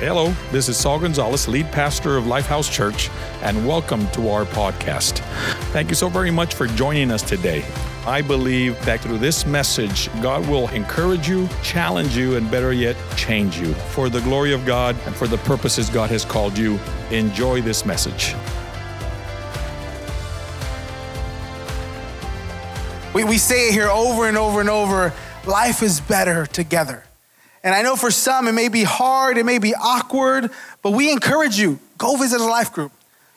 Hello, this is Saul Gonzalez, lead pastor of Lifehouse Church, and welcome to our podcast. Thank you so very much for joining us today. I believe that through this message, God will encourage you, challenge you, and better yet, change you for the glory of God and for the purposes God has called you. Enjoy this message. We, we say it here over and over and over life is better together. And I know for some it may be hard, it may be awkward, but we encourage you go visit a life group.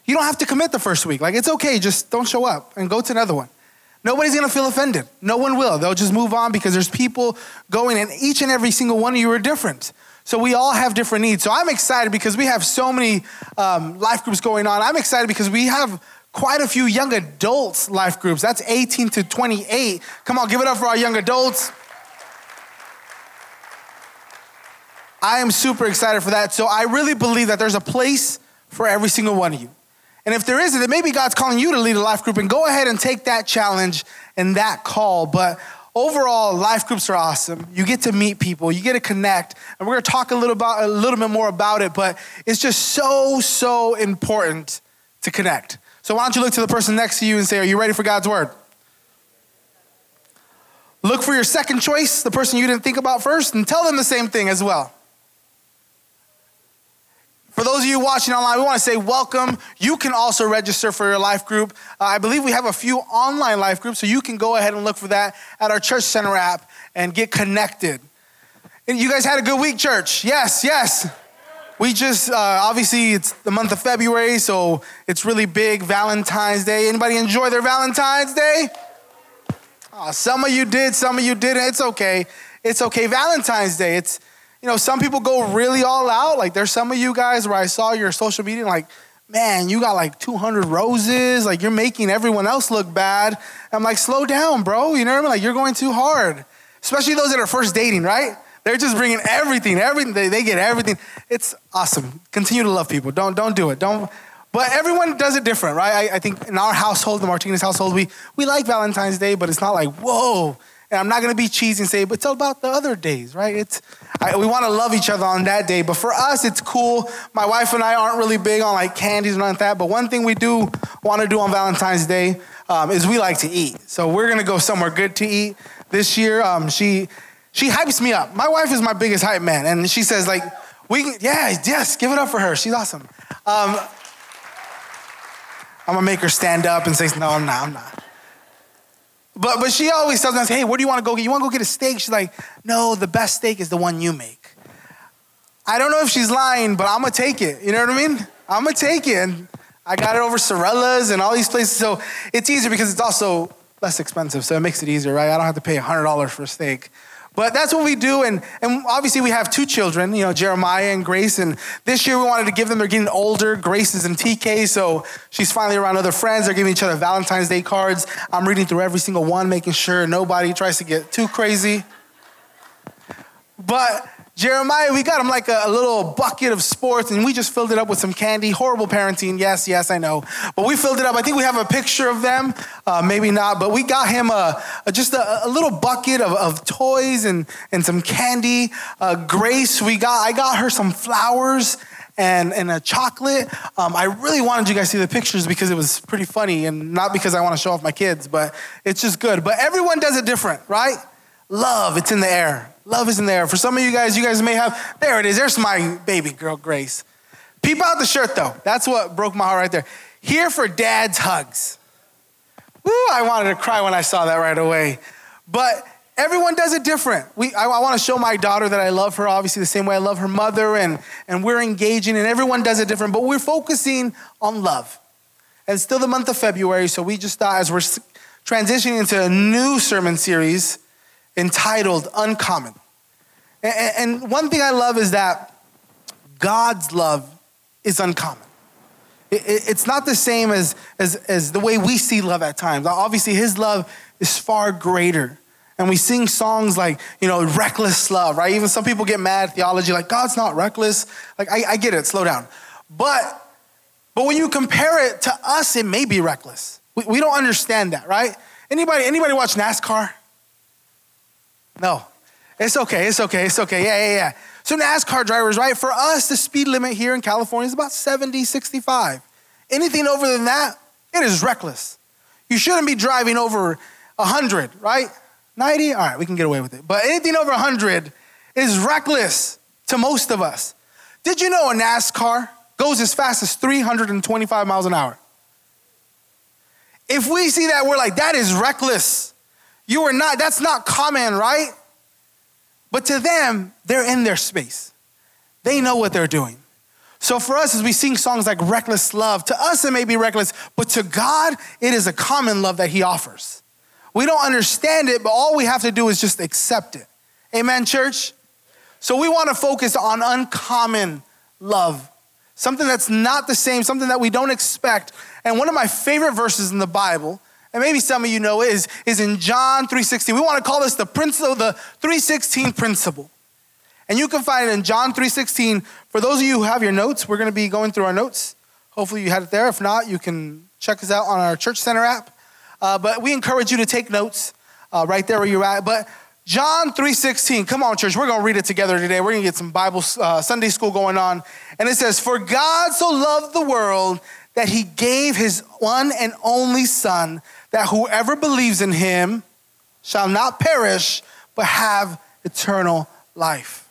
You don't have to commit the first week. Like, it's okay, just don't show up and go to another one. Nobody's gonna feel offended. No one will. They'll just move on because there's people going, and each and every single one of you are different. So we all have different needs. So I'm excited because we have so many um, life groups going on. I'm excited because we have quite a few young adults life groups. That's 18 to 28. Come on, give it up for our young adults. I am super excited for that. So I really believe that there's a place for every single one of you. And if there isn't, then maybe God's calling you to lead a life group and go ahead and take that challenge and that call. But overall, life groups are awesome. You get to meet people, you get to connect, and we're gonna talk a little about a little bit more about it, but it's just so, so important to connect. So why don't you look to the person next to you and say, Are you ready for God's word? Look for your second choice, the person you didn't think about first, and tell them the same thing as well. For those of you watching online, we want to say welcome. You can also register for your life group. Uh, I believe we have a few online life groups, so you can go ahead and look for that at our Church Center app and get connected. And you guys had a good week, church. Yes, yes. We just uh, obviously it's the month of February, so it's really big. Valentine's Day. Anybody enjoy their Valentine's Day? Oh, some of you did, some of you didn't. It's okay. It's okay. Valentine's Day. It's you know, some people go really all out. Like there's some of you guys where I saw your social media, like, man, you got like 200 roses. Like you're making everyone else look bad. I'm like, slow down, bro. You know what I mean? Like you're going too hard. Especially those that are first dating, right? They're just bringing everything, everything. They, they get everything. It's awesome. Continue to love people. Don't don't do it. Don't. But everyone does it different, right? I, I think in our household, the Martinez household, we we like Valentine's Day, but it's not like whoa. And I'm not gonna be cheesy and say, but it's all about the other days, right? It's I, we want to love each other on that day. But for us, it's cool. My wife and I aren't really big on like candies and like that. But one thing we do want to do on Valentine's Day um, is we like to eat. So we're gonna go somewhere good to eat this year. Um, she she hypes me up. My wife is my biggest hype man, and she says like, "We can, yeah, yes, give it up for her. She's awesome." Um, I'm gonna make her stand up and say, "No, I'm not. I'm not." But but she always tells me, "Hey, where do you want to go get? You want to go get a steak?" She's like, "No, the best steak is the one you make." I don't know if she's lying, but I'm gonna take it. You know what I mean? I'm gonna take it, and I got it over Sorellas and all these places, so it's easier because it's also less expensive, so it makes it easier, right? I don't have to pay hundred dollars for a steak. But that's what we do, and, and obviously we have two children, you know, Jeremiah and Grace, and this year we wanted to give them, they're getting older. Grace is in TK, so she's finally around other friends. They're giving each other Valentine's Day cards. I'm reading through every single one, making sure nobody tries to get too crazy. But Jeremiah, we got him like a, a, little bucket of sports and we just filled it up with some candy. Horrible parenting. Yes, yes, I know. But we filled it up. I think we have a picture of them. Uh, maybe not, but we got him a, a just a, a, little bucket of, of, toys and, and some candy. Uh, Grace, we got, I got her some flowers and, and a chocolate. Um, I really wanted you guys to see the pictures because it was pretty funny and not because I want to show off my kids, but it's just good. But everyone does it different, right? Love, it's in the air. Love is in there. For some of you guys, you guys may have, there it is. There's my baby girl, Grace. Peep out the shirt though. That's what broke my heart right there. Here for dad's hugs. Woo, I wanted to cry when I saw that right away. But everyone does it different. We, I, I want to show my daughter that I love her, obviously, the same way I love her mother, and, and we're engaging, and everyone does it different, but we're focusing on love. And it's still the month of February, so we just thought as we're transitioning into a new sermon series, entitled Uncommon. And one thing I love is that God's love is uncommon. It's not the same as, as, as the way we see love at times. Obviously, His love is far greater. And we sing songs like, you know, reckless love, right? Even some people get mad at theology, like, God's not reckless. Like, I, I get it, slow down. But, but when you compare it to us, it may be reckless. We, we don't understand that, right? Anybody, anybody watch NASCAR? No. It's okay, it's okay, it's okay. Yeah, yeah, yeah. So, NASCAR drivers, right? For us, the speed limit here in California is about 70, 65. Anything over than that, it is reckless. You shouldn't be driving over 100, right? 90? All right, we can get away with it. But anything over 100 is reckless to most of us. Did you know a NASCAR goes as fast as 325 miles an hour? If we see that, we're like, that is reckless. You are not, that's not common, right? But to them, they're in their space. They know what they're doing. So for us, as we sing songs like Reckless Love, to us it may be reckless, but to God, it is a common love that He offers. We don't understand it, but all we have to do is just accept it. Amen, church? So we want to focus on uncommon love, something that's not the same, something that we don't expect. And one of my favorite verses in the Bible, and maybe some of you know is, is in John 3.16. We want to call this the principle, the 316 principle. And you can find it in John 3.16. For those of you who have your notes, we're going to be going through our notes. Hopefully you had it there. If not, you can check us out on our Church Center app. Uh, but we encourage you to take notes uh, right there where you're at. But John 3:16. Come on, church. We're going to read it together today. We're going to get some Bible uh, Sunday school going on. And it says, "For God so loved the world that he gave his one and only son, that whoever believes in him shall not perish, but have eternal life."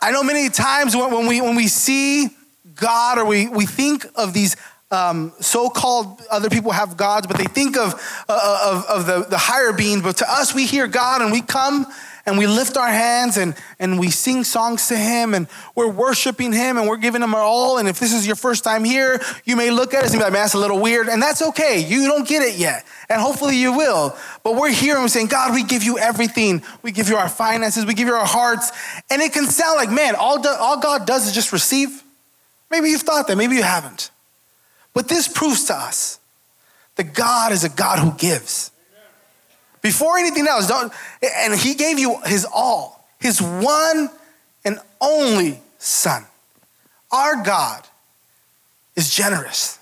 I know many times when we when we see God or we, we think of these um, so-called other people have gods, but they think of, uh, of, of the, the higher being. But to us, we hear God and we come and we lift our hands and, and we sing songs to him and we're worshiping him and we're giving him our all. And if this is your first time here, you may look at us and be like, man, that's a little weird. And that's okay. You don't get it yet. And hopefully you will. But we're here and we're saying, God, we give you everything. We give you our finances. We give you our hearts. And it can sound like, man, all, do, all God does is just receive. Maybe you've thought that. Maybe you haven't. But this proves to us that God is a God who gives. Before anything else, don't, and He gave you His all, His one and only Son. Our God is generous.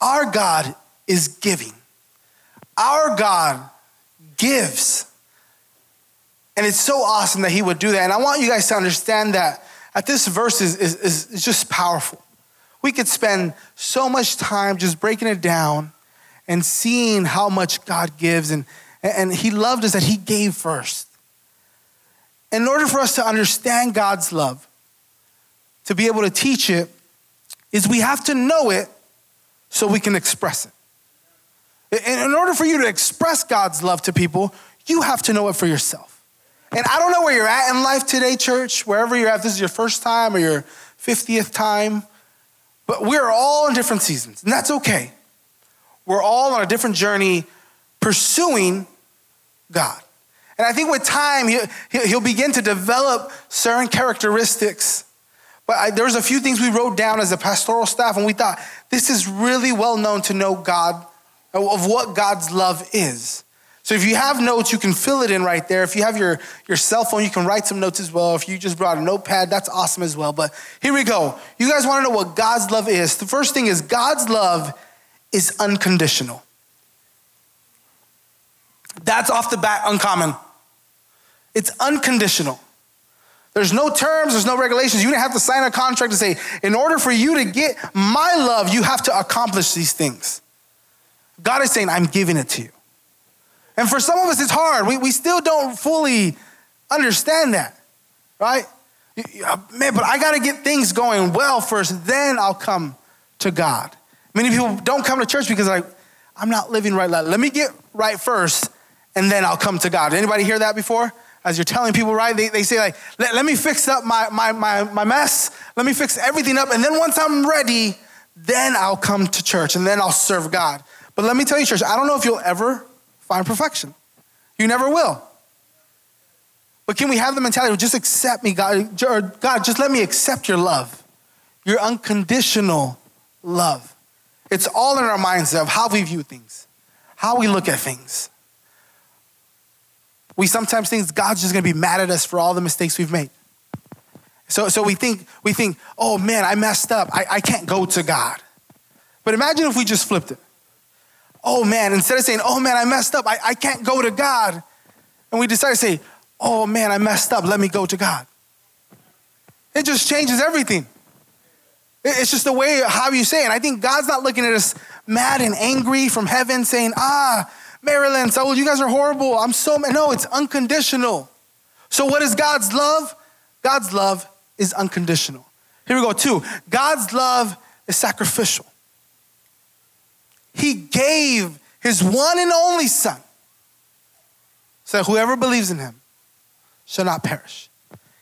Our God is giving. Our God gives. And it's so awesome that He would do that. And I want you guys to understand that at this verse is, is, is just powerful. We could spend so much time just breaking it down and seeing how much God gives. And, and He loved us that He gave first. In order for us to understand God's love, to be able to teach it, is we have to know it so we can express it. And in order for you to express God's love to people, you have to know it for yourself. And I don't know where you're at in life today, church, wherever you're at, this is your first time or your 50th time, but we're all in different seasons, and that's okay. We're all on a different journey pursuing God. And I think with time, he'll begin to develop certain characteristics. But I, there was a few things we wrote down as a pastoral staff, and we thought this is really well known to know God, of what God's love is. So if you have notes, you can fill it in right there. If you have your, your cell phone, you can write some notes as well. If you just brought a notepad, that's awesome as well. But here we go. You guys want to know what God's love is? The first thing is God's love is unconditional. That's off the bat uncommon. It's unconditional. There's no terms, there's no regulations. You didn't have to sign a contract to say, in order for you to get my love, you have to accomplish these things. God is saying, I'm giving it to you. And for some of us, it's hard. We, we still don't fully understand that, right? Uh, man, but I got to get things going well first, then I'll come to God. Many people don't come to church because like, I'm not living right. Let me get right first, and then I'll come to God. Anybody hear that before? As you're telling people, right? They, they say like, let, let me fix up my, my, my, my mess. Let me fix everything up. And then once I'm ready, then I'll come to church and then I'll serve God. But let me tell you, church, I don't know if you'll ever find perfection. You never will. But can we have the mentality of just accept me, God? Or God, just let me accept your love, your unconditional love. It's all in our minds of how we view things, how we look at things. We sometimes think God's just gonna be mad at us for all the mistakes we've made. So, so we think, we think, oh man, I messed up. I, I can't go to God. But imagine if we just flipped it oh man, instead of saying, oh man, I messed up, I, I can't go to God, and we decide to say, oh man, I messed up. Let me go to God. It just changes everything. It's just the way how you say it. I think God's not looking at us mad and angry from heaven saying, ah, Marilyn, Saul, you guys are horrible. I'm so mad. No, it's unconditional. So what is God's love? God's love is unconditional. Here we go, two. God's love is sacrificial. He gave his one and only son so that whoever believes in him shall not perish.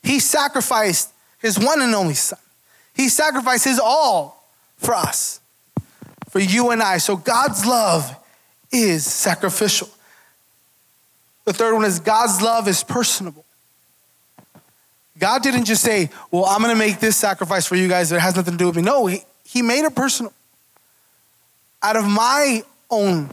He sacrificed his one and only son. He sacrificed his all for us, for you and I. So God's love is sacrificial. The third one is God's love is personable. God didn't just say, Well, I'm going to make this sacrifice for you guys that has nothing to do with me. No, He, he made it personal. Out of my own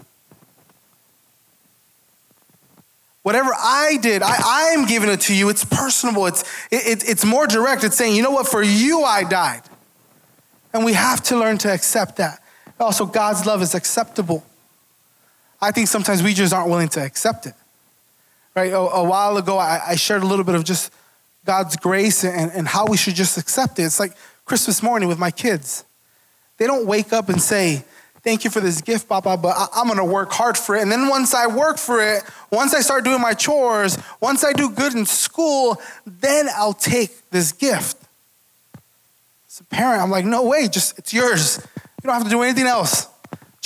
Whatever I did, I, am giving it to you. It's personable, it's, it, it's more direct. It's saying, you know what, for you I died. And we have to learn to accept that. Also, God's love is acceptable. I think sometimes we just aren't willing to accept it. Right? A, a while ago, I, I, shared a little bit of just God's grace and, and how we should just accept it. It's like Christmas morning with my kids. They don't wake up and say, thank you for this gift, Papa, but I, am gonna work hard for it. And then once I work for it, once I start doing my chores, once I do good in school, then I'll take this gift. As a parent, I'm like, no way, just it's yours. You don't have to do anything else.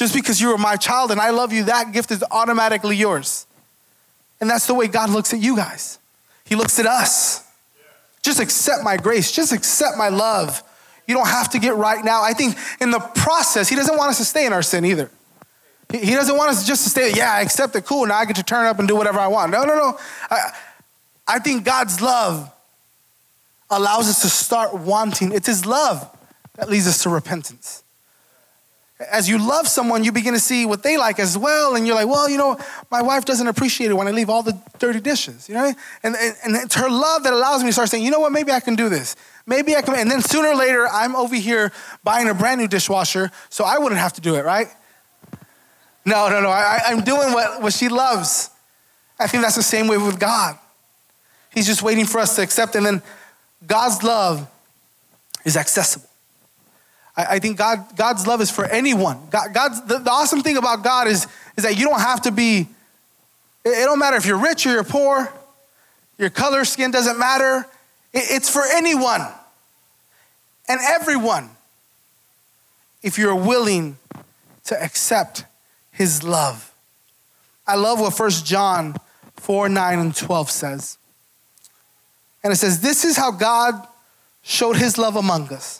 Just because you are my child and I love you, that gift is automatically yours. And that's the way God looks at you guys. He looks at us. Just accept my grace, just accept my love. You don't have to get right now. I think in the process, He doesn't want us to stay in our sin either. He doesn't want us just to stay, yeah, I accept it, cool, now I get to turn up and do whatever I want. No, no, no. I, I think God's love allows us to start wanting. It's His love that leads us to repentance. As you love someone, you begin to see what they like as well, and you're like, well, you know, my wife doesn't appreciate it when I leave all the dirty dishes, you know? And, and, and it's her love that allows me to start saying, you know what, maybe I can do this. Maybe I can, and then sooner or later, I'm over here buying a brand new dishwasher, so I wouldn't have to do it, right? No, no, no. I, I'm doing what, what she loves. I think that's the same way with God. He's just waiting for us to accept, and then God's love is accessible. I, I think God, God's love is for anyone. God, God's, the, the awesome thing about God is, is that you don't have to be, it, it don't matter if you're rich or you're poor, your color, skin doesn't matter. It, it's for anyone and everyone if you're willing to accept his love. I love what 1 John 4 9 and 12 says. And it says, This is how God showed his love among us.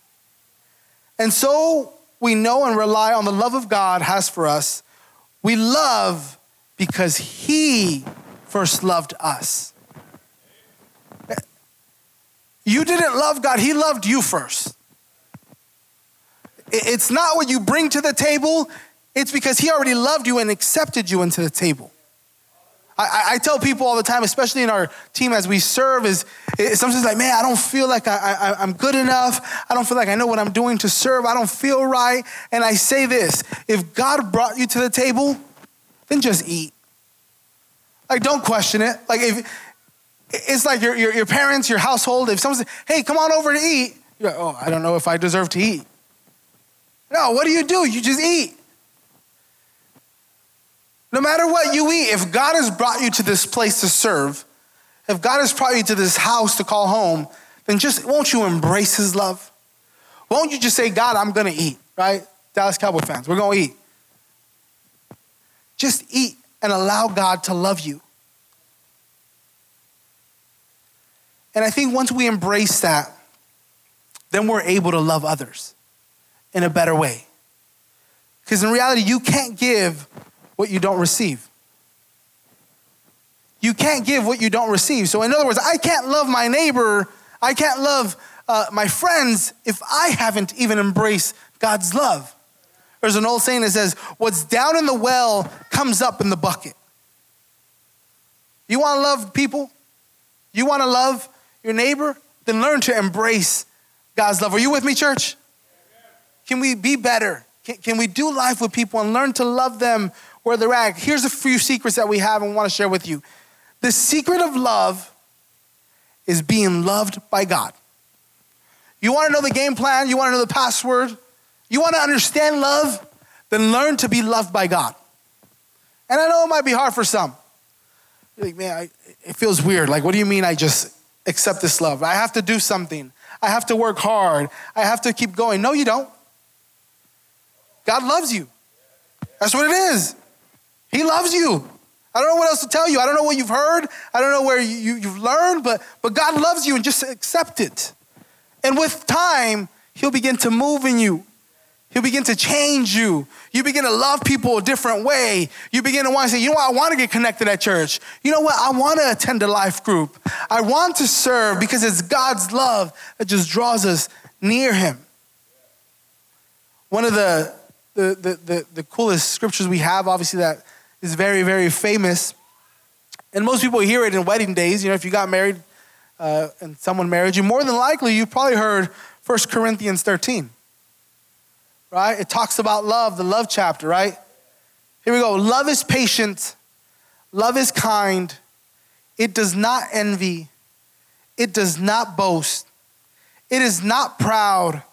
And so we know and rely on the love of God has for us. We love because he first loved us. You didn't love God, He loved you first. It's not what you bring to the table, it's because He already loved you and accepted you into the table. I, I, tell people all the time, especially in our team as we serve, is sometimes like, man, I don't feel like I, I, I'm good enough. I don't feel like I know what I'm doing to serve. I don't feel right. And I say this if God brought you to the table, then just eat. Like, don't question it. Like, if it's like your, your, your parents, your household, if someone says, hey, come on over to eat, you're like, oh, I don't know if I deserve to eat. No, what do you do? You just eat. No matter what you eat, if God has brought you to this place to serve, if God has brought you to this house to call home, then just won't you embrace his love? Won't you just say, God, I'm gonna eat, right? Dallas Cowboy fans, we're gonna eat. Just eat and allow God to love you. And I think once we embrace that, then we're able to love others in a better way. Because in reality, you can't give what you don't receive. you can't give what you don't receive. So, in other words, I can't love my neighbor, I can't love uh, my friends if I haven't even embraced God's love. There's an old saying that says, What's down in the well comes up in the bucket. You want to love people? You want to love your neighbor? Then learn to embrace God's love. Are you with me, church? Can we be better? Can, can we do life with people and learn to love them where they're at? Here's a few secrets that we have and want to share with you. The secret of love is being loved by God. You want to know the game plan? You want to know the password? You want to understand love? Then learn to be loved by God. And I know it might be hard for some. You're like, man, I, it feels weird. Like, what do you mean I just accept this love? I have to do something. I have to work hard. I have to keep going. No, you don't. God loves you. That's what it is. He loves you. I don't know what else to tell you. I don't know what you've heard. I don't know where you, have learned, but, but God loves you and just accept it. And with time, He'll begin to move in you. He'll begin to change you. You begin to love people a different way. You begin to want to say, you know what, I want to get connected at church. You know what, I want to attend a life group. I want to serve because it's God's love that just draws us near Him. One of the, the, the, the, the coolest scriptures we have, obviously, that is very, very famous. And most people hear it in wedding days. You know, if you got married uh, and someone married you, more than likely you probably heard 1 Corinthians 13. Right? It talks about love, the love chapter, right? Here we go. Love is patient, love is kind, it does not envy, it does not boast, it is not proud,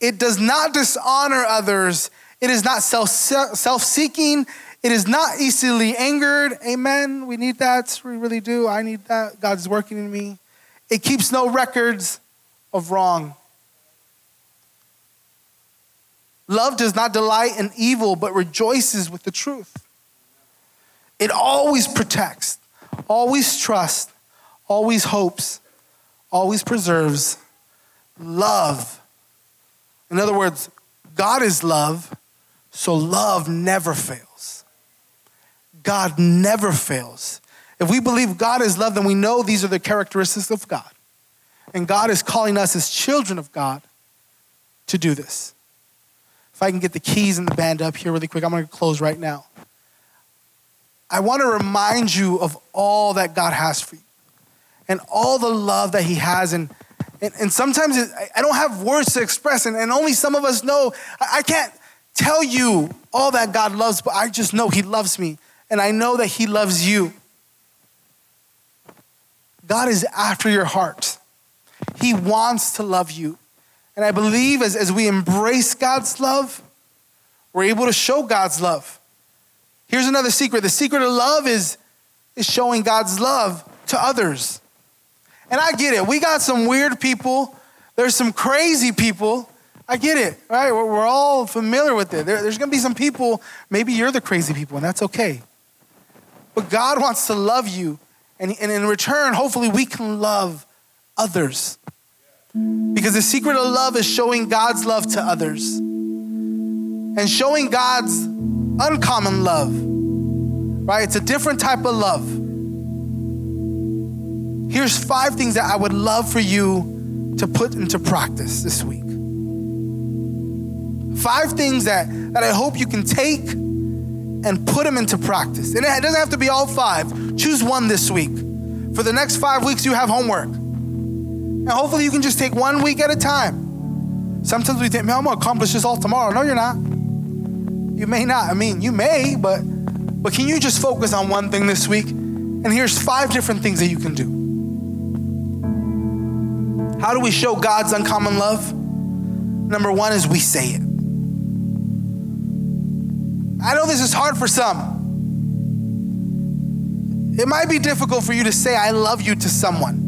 it does not dishonor others, it is not self seeking, it is not easily angered. Amen. We need that. We really do. I need that. God's working in me. It keeps no records of wrong. Love does not delight in evil, but rejoices with the truth. It always protects, always trusts, always hopes, always preserves. Love. In other words, God is love, so love never fails. God never fails. If we believe God is love, then we know these are the characteristics of God. And God is calling us as children of God to do this. If I can get the keys and the band up here really quick, I'm going to close right now. I want to remind you of all that God has for you and all the love that He has. And, and, and sometimes it, I don't have words to express, and, and only some of us know. I, I can't tell you all that God loves, but I just know He loves me and I know that He loves you. God is after your heart. He wants to love you. And I believe as, as we embrace God's love, we're able to show God's love. Here's another secret the secret of love is, is showing God's love to others. And I get it. We got some weird people, there's some crazy people. I get it, right? We're, we're all familiar with it. There, there's gonna be some people, maybe you're the crazy people, and that's okay. But God wants to love you. And, and in return, hopefully, we can love others. Because the secret of love is showing God's love to others and showing God's uncommon love, right? It's a different type of love. Here's five things that I would love for you to put into practice this week. Five things that, that I hope you can take and put them into practice. And it doesn't have to be all five. Choose one this week. For the next five weeks, you have homework. And hopefully, you can just take one week at a time. Sometimes we think, man, I'm gonna accomplish this all tomorrow. No, you're not. You may not. I mean, you may, but but can you just focus on one thing this week? And here's five different things that you can do. How do we show God's uncommon love? Number one is we say it. I know this is hard for some. It might be difficult for you to say, I love you to someone.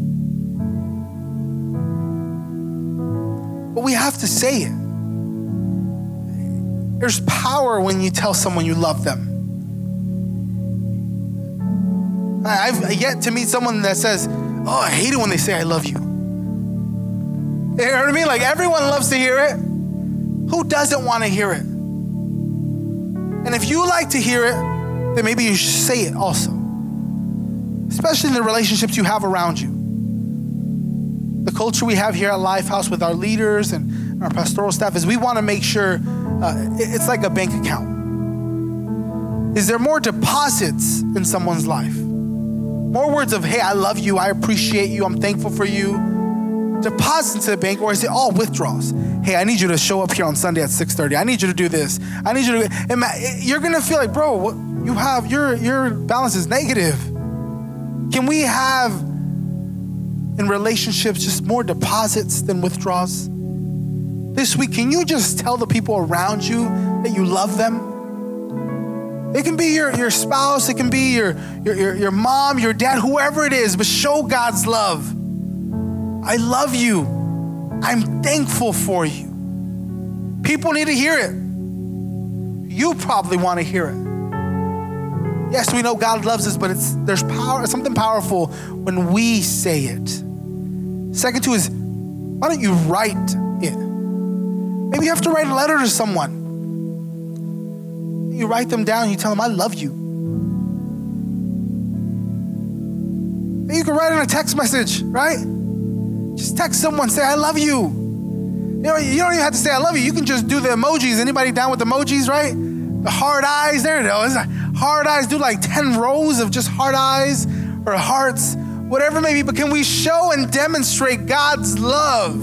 But we have to say it. There's power when you tell someone you love them. I've yet to meet someone that says, Oh, I hate it when they say I love you. You know what I mean? Like everyone loves to hear it. Who doesn't want to hear it? And if you like to hear it, then maybe you should say it also. especially in the relationships you have around you. The culture we have here at Lifehouse with our leaders and our pastoral staff is we want to make sure uh, it's like a bank account. Is there more deposits in someone's life? More words of, hey, I love you, I appreciate you, I'm thankful for you. Deposits into the bank, or is it all withdrawals? Hey, I need you to show up here on Sunday at 6:30. I need you to do this. I need you to. You're gonna feel like, bro, you have your your balance is negative. Can we have in relationships just more deposits than withdrawals? This week, can you just tell the people around you that you love them? It can be your, your spouse, it can be your, your, your, your mom, your dad, whoever it is, but show God's love. I love you. I'm thankful for you. People need to hear it. You probably want to hear it. Yes, we know God loves us, but it's there's power, something powerful when we say it. Second two is why don't you write it? Maybe you have to write a letter to someone. You write them down, you tell them, I love you. Maybe you can write in a text message, right? Just text someone, say, I love you. You know, you don't even have to say I love you. You can just do the emojis. Anybody down with emojis, right? The hard eyes, there it is. Hard eyes, do like 10 rows of just hard eyes or hearts, whatever it may be. But can we show and demonstrate God's love?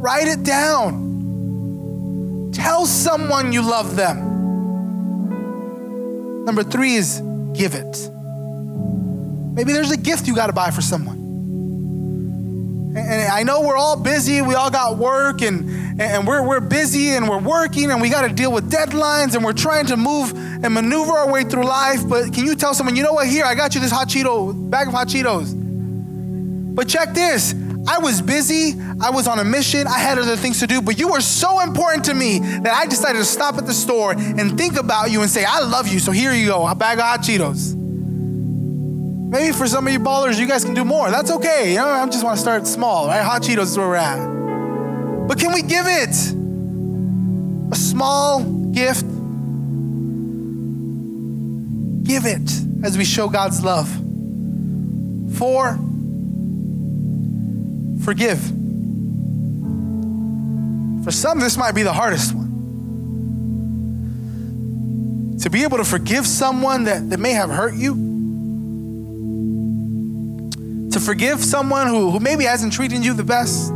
Write it down. Tell someone you love them. Number three is give it. Maybe there's a gift you got to buy for someone. And I know we're all busy, we all got work, and, and we're, we're busy and we're working, and we got to deal with deadlines, and we're trying to move and maneuver our way through life. But can you tell someone, you know what, here, I got you this hot Cheeto, bag of hot Cheetos. But check this I was busy, I was on a mission, I had other things to do, but you were so important to me that I decided to stop at the store and think about you and say, I love you, so here you go, a bag of hot Cheetos. Maybe for some of you ballers, you guys can do more. That's okay. You know, I just want to start small, right? Hot Cheetos is where we're at. But can we give it a small gift? Give it as we show God's love. Four, forgive. For some, this might be the hardest one. To be able to forgive someone that, that may have hurt you to forgive someone who, who maybe hasn't treated you the best,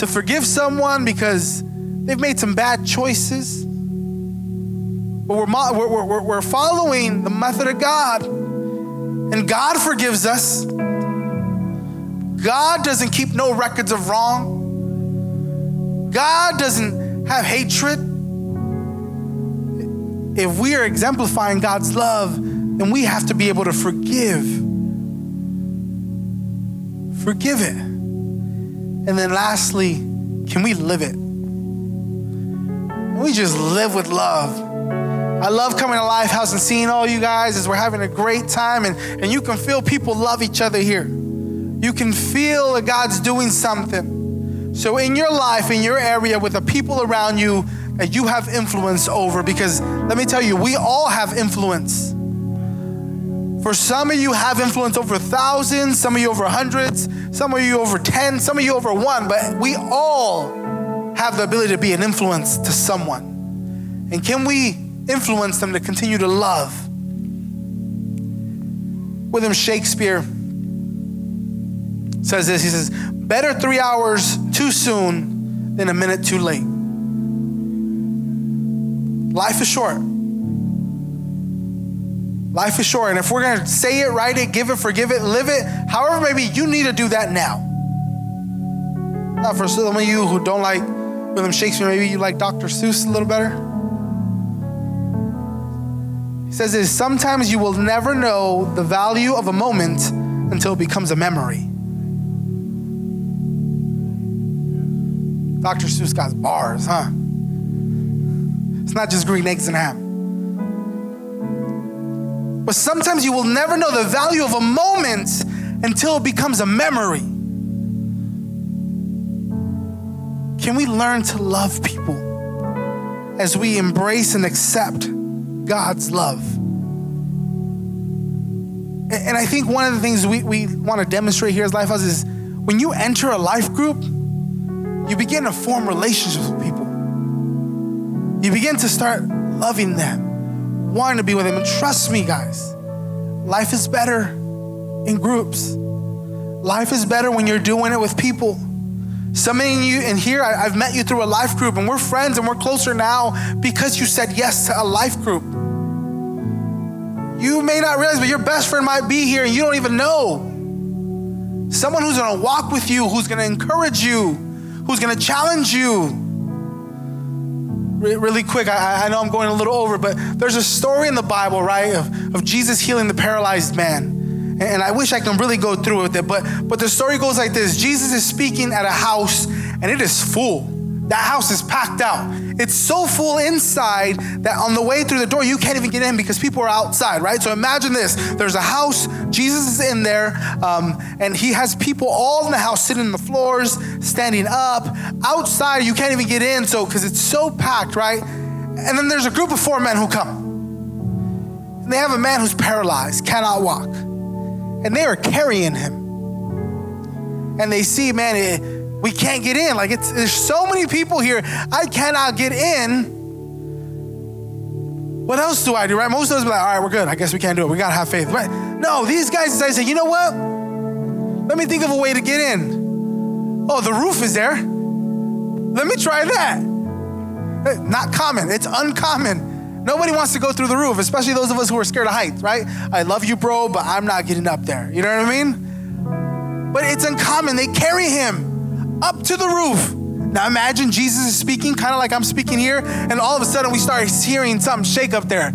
to forgive someone because they've made some bad choices. But we're, we're, we're, we're following the method of God, and God forgives us. God doesn't keep no records of wrong. God doesn't have hatred. If we are exemplifying God's love, then we have to be able to forgive forgive it. And then lastly, can we live it? We just live with love? I love coming to Lifehouse and seeing all you guys as we're having a great time, and, and you can feel people love each other here. You can feel that God's doing something. So, in your life, in your area, with the people around you that you have influence over, because let me tell you, we all have influence. For some of you have influence over thousands, some of you over hundreds, some of you over 10, some of you over one, but we all have the ability to be an influence to someone. And can we influence them to continue to love? William Shakespeare says this He says, Better three hours too soon than a minute too late. Life is short. Life is short. And if we're going to say it, write it, give it, forgive it, live it, however, maybe you need to do that now. Now, for some of you who don't like William Shakespeare, maybe you like Dr. Seuss a little better. He says this sometimes you will never know the value of a moment until it becomes a memory. Dr. Seuss got bars, huh? It's not just green eggs and ham. But sometimes you will never know the value of a moment until it becomes a memory. Can we learn to love people as we embrace and accept God's love? And I think one of the things we, we want to demonstrate here as Lifehouse is when you enter a life group, you begin to form relationships with people. You begin to start loving them, wanting to be with them. And trust me, guys, life is better in groups. Life is better when you're doing it with people. Some of you in here, I've met you through a life group, and we're friends and we're closer now because you said yes to a life group. You may not realize, but your best friend might be here and you don't even know. Someone who's gonna walk with you, who's gonna encourage you, who's gonna challenge you. Re- really quick, I, I know I'm going a little over, but there's a story in the Bible, right, of, of Jesus healing the paralyzed man and I wish I can really go through with it, but but the story goes like this: Jesus is speaking at a house, and it is full. That house is packed out. It's so full inside that on the way through the door, you can't even get in because people are outside, right? So imagine this there's a house, Jesus is in there, um, and he has people all in the house sitting on the floors, standing up. Outside, you can't even get in, so because it's so packed, right? And then there's a group of four men who come. And they have a man who's paralyzed, cannot walk. And they are carrying him. And they see, man, it, we can't get in. Like it's there's so many people here. I cannot get in. What else do I do? Right? Most of us be like, all right, we're good. I guess we can't do it. We gotta have faith. Right? No, these guys to say, you know what? Let me think of a way to get in. Oh, the roof is there. Let me try that. Eh, not common, it's uncommon. Nobody wants to go through the roof, especially those of us who are scared of heights, right? I love you, bro, but I'm not getting up there. You know what I mean? But it's uncommon. They carry him up to the roof. Now imagine Jesus is speaking, kind of like I'm speaking here, and all of a sudden we start hearing something shake up there.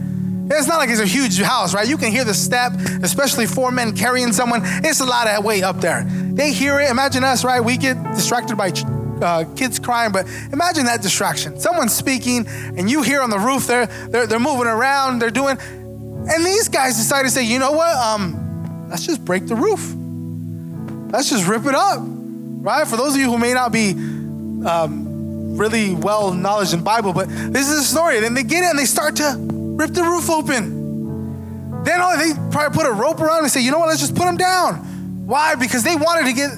It's not like it's a huge house, right? You can hear the step, especially four men carrying someone. It's a lot of weight up there. They hear it. Imagine us, right? We get distracted by uh, kids crying, but imagine that distraction. Someone's speaking, and you hear on the roof, they're, they're, they're moving around, they're doing, and these guys decide to say, you know what? Um, let's just break the roof. Let's just rip it up right? For those of you who may not be um, really well knowledge in Bible, but this is a story. Then they get in and they start to rip the roof open. Then oh, they probably put a rope around and say, you know what, let's just put them down. Why? Because they wanted to get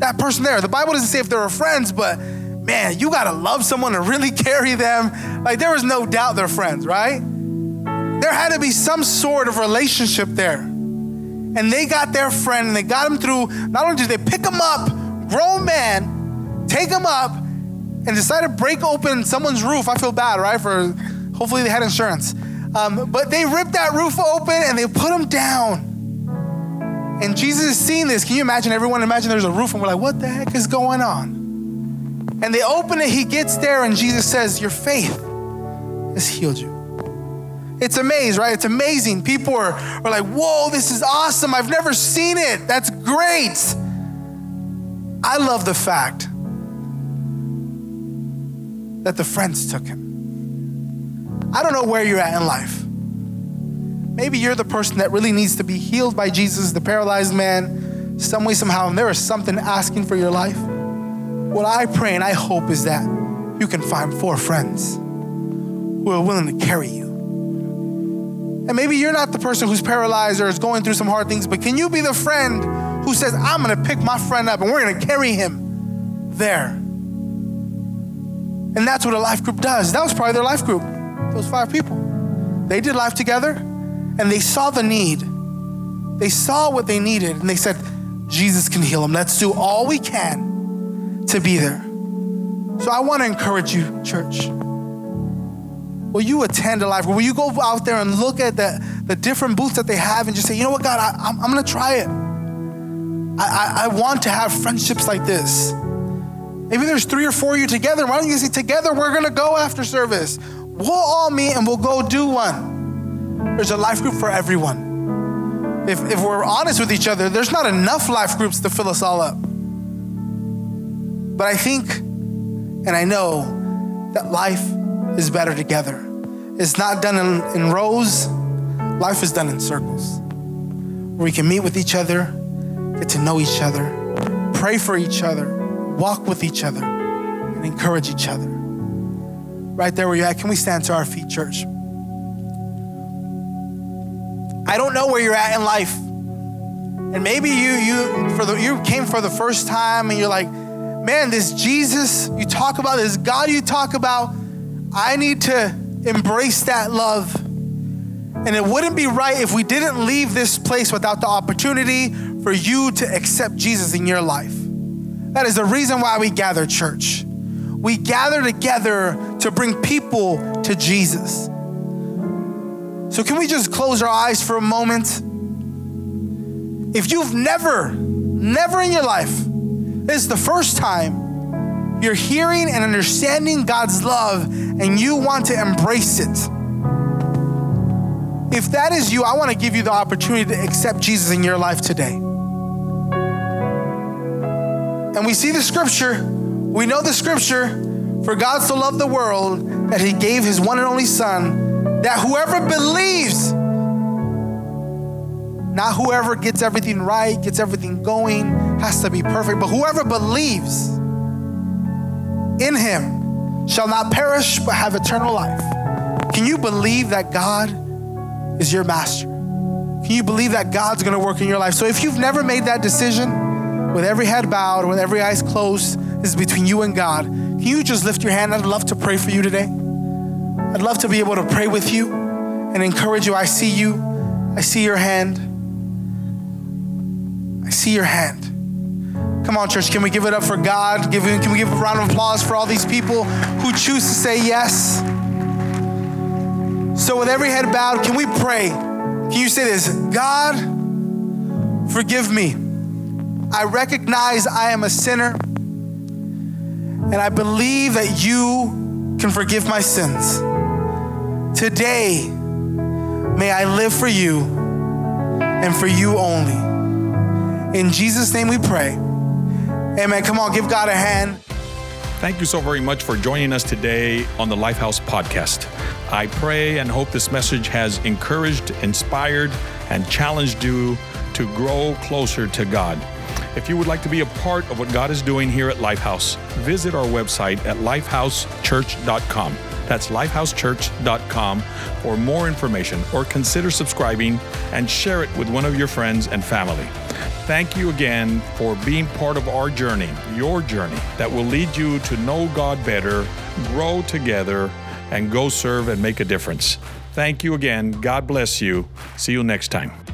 that person there. The Bible doesn't say if they were friends, but man, you gotta love someone to really carry them. Like there was no doubt they're friends, right? There had to be some sort of relationship there. And they got their friend and they got him through. Not only did they pick him up, grown man, take him up, and decide to break open someone's roof. I feel bad, right? For hopefully they had insurance. Um, but they ripped that roof open and they put him down. And Jesus is seeing this. Can you imagine? Everyone imagine there's a roof and we're like, what the heck is going on? And they open it, he gets there, and Jesus says, Your faith has healed you. It's amazing, right? It's amazing. People are, are like, Whoa, this is awesome. I've never seen it. That's great. I love the fact that the friends took him. I don't know where you're at in life. Maybe you're the person that really needs to be healed by Jesus, the paralyzed man, some way, somehow, and there is something asking for your life. What I pray and I hope is that you can find four friends who are willing to carry you. And maybe you're not the person who's paralyzed or is going through some hard things, but can you be the friend who says, I'm gonna pick my friend up and we're gonna carry him there? And that's what a life group does. That was probably their life group, those five people. They did life together and they saw the need. They saw what they needed and they said, Jesus can heal them. Let's do all we can to be there. So I wanna encourage you, church. Will you attend a life group? Will you go out there and look at the, the different booths that they have and just say, you know what, God, I, I'm, I'm gonna try it. I, I, I want to have friendships like this. Maybe there's three or four of you together. Why don't you say, together we're gonna go after service? We'll all meet and we'll go do one. There's a life group for everyone. If, if we're honest with each other, there's not enough life groups to fill us all up. But I think and I know that life is better together. It's not done in, in rows, life is done in circles. Where we can meet with each other, get to know each other, pray for each other, walk with each other, and encourage each other. Right there where you're at, can we stand to our feet, church? I don't know where you're at in life. And maybe you you for the you came for the first time and you're like, man, this Jesus you talk about, this God you talk about, I need to embrace that love. And it wouldn't be right if we didn't leave this place without the opportunity for you to accept Jesus in your life. That is the reason why we gather, church. We gather together to bring people to Jesus. So, can we just close our eyes for a moment? If you've never, never in your life, this is the first time you're hearing and understanding God's love and you want to embrace it. If that is you, I want to give you the opportunity to accept Jesus in your life today. And we see the scripture, we know the scripture, for God so loved the world that he gave his one and only Son, that whoever believes, not whoever gets everything right, gets everything going, has to be perfect, but whoever believes in him shall not perish but have eternal life. Can you believe that God is your master? Can you believe that God's gonna work in your life? So if you've never made that decision, with every head bowed, with every eyes closed, this is between you and God. Can you just lift your hand? I'd love to pray for you today. I'd love to be able to pray with you and encourage you. I see you. I see your hand. I see your hand. Come on, church. Can we give it up for God? Give, can we give a round of applause for all these people who choose to say yes? So, with every head bowed, can we pray? Can you say this? God, forgive me. I recognize I am a sinner, and I believe that you can forgive my sins. Today, may I live for you and for you only. In Jesus' name we pray. Amen. Come on, give God a hand. Thank you so very much for joining us today on the Lifehouse podcast. I pray and hope this message has encouraged, inspired, and challenged you to grow closer to God. If you would like to be a part of what God is doing here at Lifehouse, visit our website at lifehousechurch.com. That's lifehousechurch.com for more information or consider subscribing and share it with one of your friends and family. Thank you again for being part of our journey, your journey, that will lead you to know God better, grow together, and go serve and make a difference. Thank you again. God bless you. See you next time.